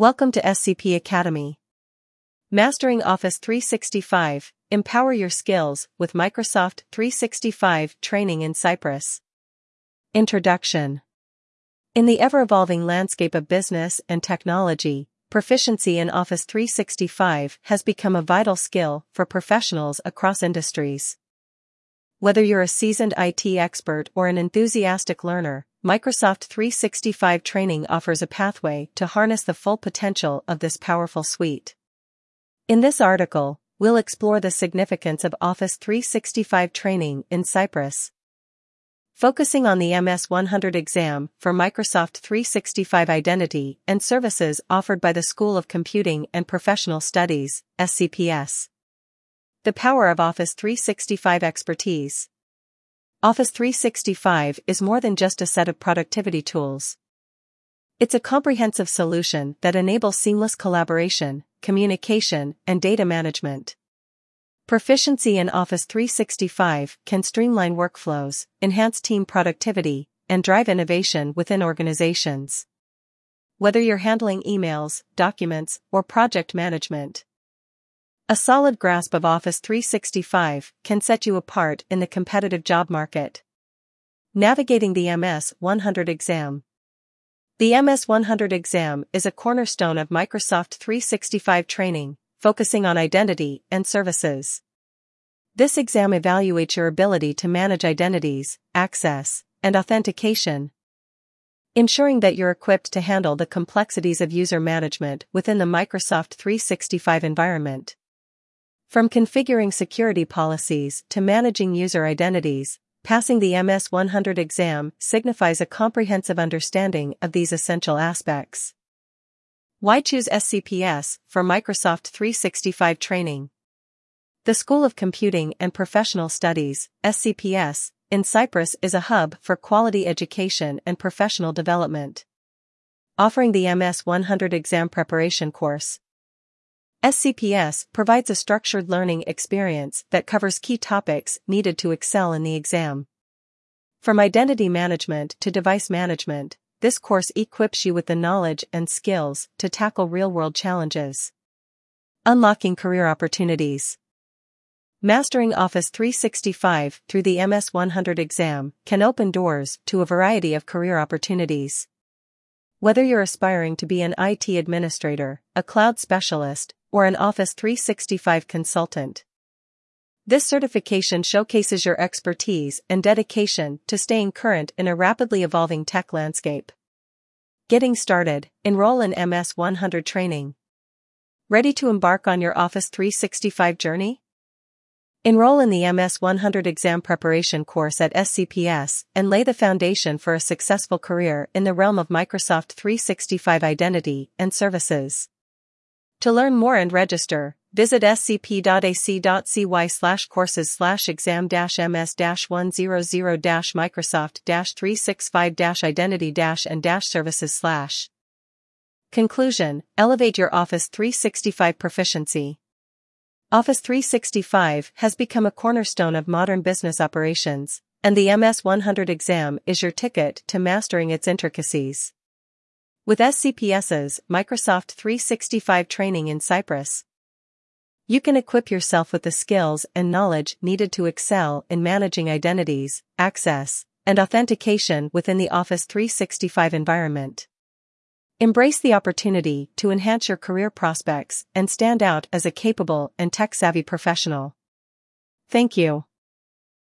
Welcome to SCP Academy. Mastering Office 365, empower your skills with Microsoft 365 training in Cyprus. Introduction In the ever-evolving landscape of business and technology, proficiency in Office 365 has become a vital skill for professionals across industries. Whether you're a seasoned IT expert or an enthusiastic learner, Microsoft 365 training offers a pathway to harness the full potential of this powerful suite. In this article, we'll explore the significance of Office 365 training in Cyprus. Focusing on the MS100 exam for Microsoft 365 Identity and Services offered by the School of Computing and Professional Studies, SCPS. The power of Office 365 expertise. Office 365 is more than just a set of productivity tools. It's a comprehensive solution that enables seamless collaboration, communication, and data management. Proficiency in Office 365 can streamline workflows, enhance team productivity, and drive innovation within organizations. Whether you're handling emails, documents, or project management, a solid grasp of Office 365 can set you apart in the competitive job market. Navigating the MS 100 exam. The MS 100 exam is a cornerstone of Microsoft 365 training, focusing on identity and services. This exam evaluates your ability to manage identities, access, and authentication, ensuring that you're equipped to handle the complexities of user management within the Microsoft 365 environment. From configuring security policies to managing user identities, passing the MS100 exam signifies a comprehensive understanding of these essential aspects. Why choose SCPS for Microsoft 365 training? The School of Computing and Professional Studies, SCPS, in Cyprus is a hub for quality education and professional development. Offering the MS100 exam preparation course, SCPS provides a structured learning experience that covers key topics needed to excel in the exam. From identity management to device management, this course equips you with the knowledge and skills to tackle real-world challenges. Unlocking career opportunities. Mastering Office 365 through the MS100 exam can open doors to a variety of career opportunities. Whether you're aspiring to be an IT administrator, a cloud specialist, or an Office 365 consultant. This certification showcases your expertise and dedication to staying current in a rapidly evolving tech landscape. Getting started, enroll in MS 100 training. Ready to embark on your Office 365 journey? Enroll in the MS 100 exam preparation course at SCPS and lay the foundation for a successful career in the realm of Microsoft 365 identity and services. To learn more and register, visit scp.ac.cy slash courses slash exam ms dash 100 dash Microsoft dash 365 dash identity and services slash. Conclusion Elevate your Office 365 proficiency. Office 365 has become a cornerstone of modern business operations, and the MS 100 exam is your ticket to mastering its intricacies. With SCPS's Microsoft 365 training in Cyprus, you can equip yourself with the skills and knowledge needed to excel in managing identities, access, and authentication within the Office 365 environment. Embrace the opportunity to enhance your career prospects and stand out as a capable and tech-savvy professional. Thank you.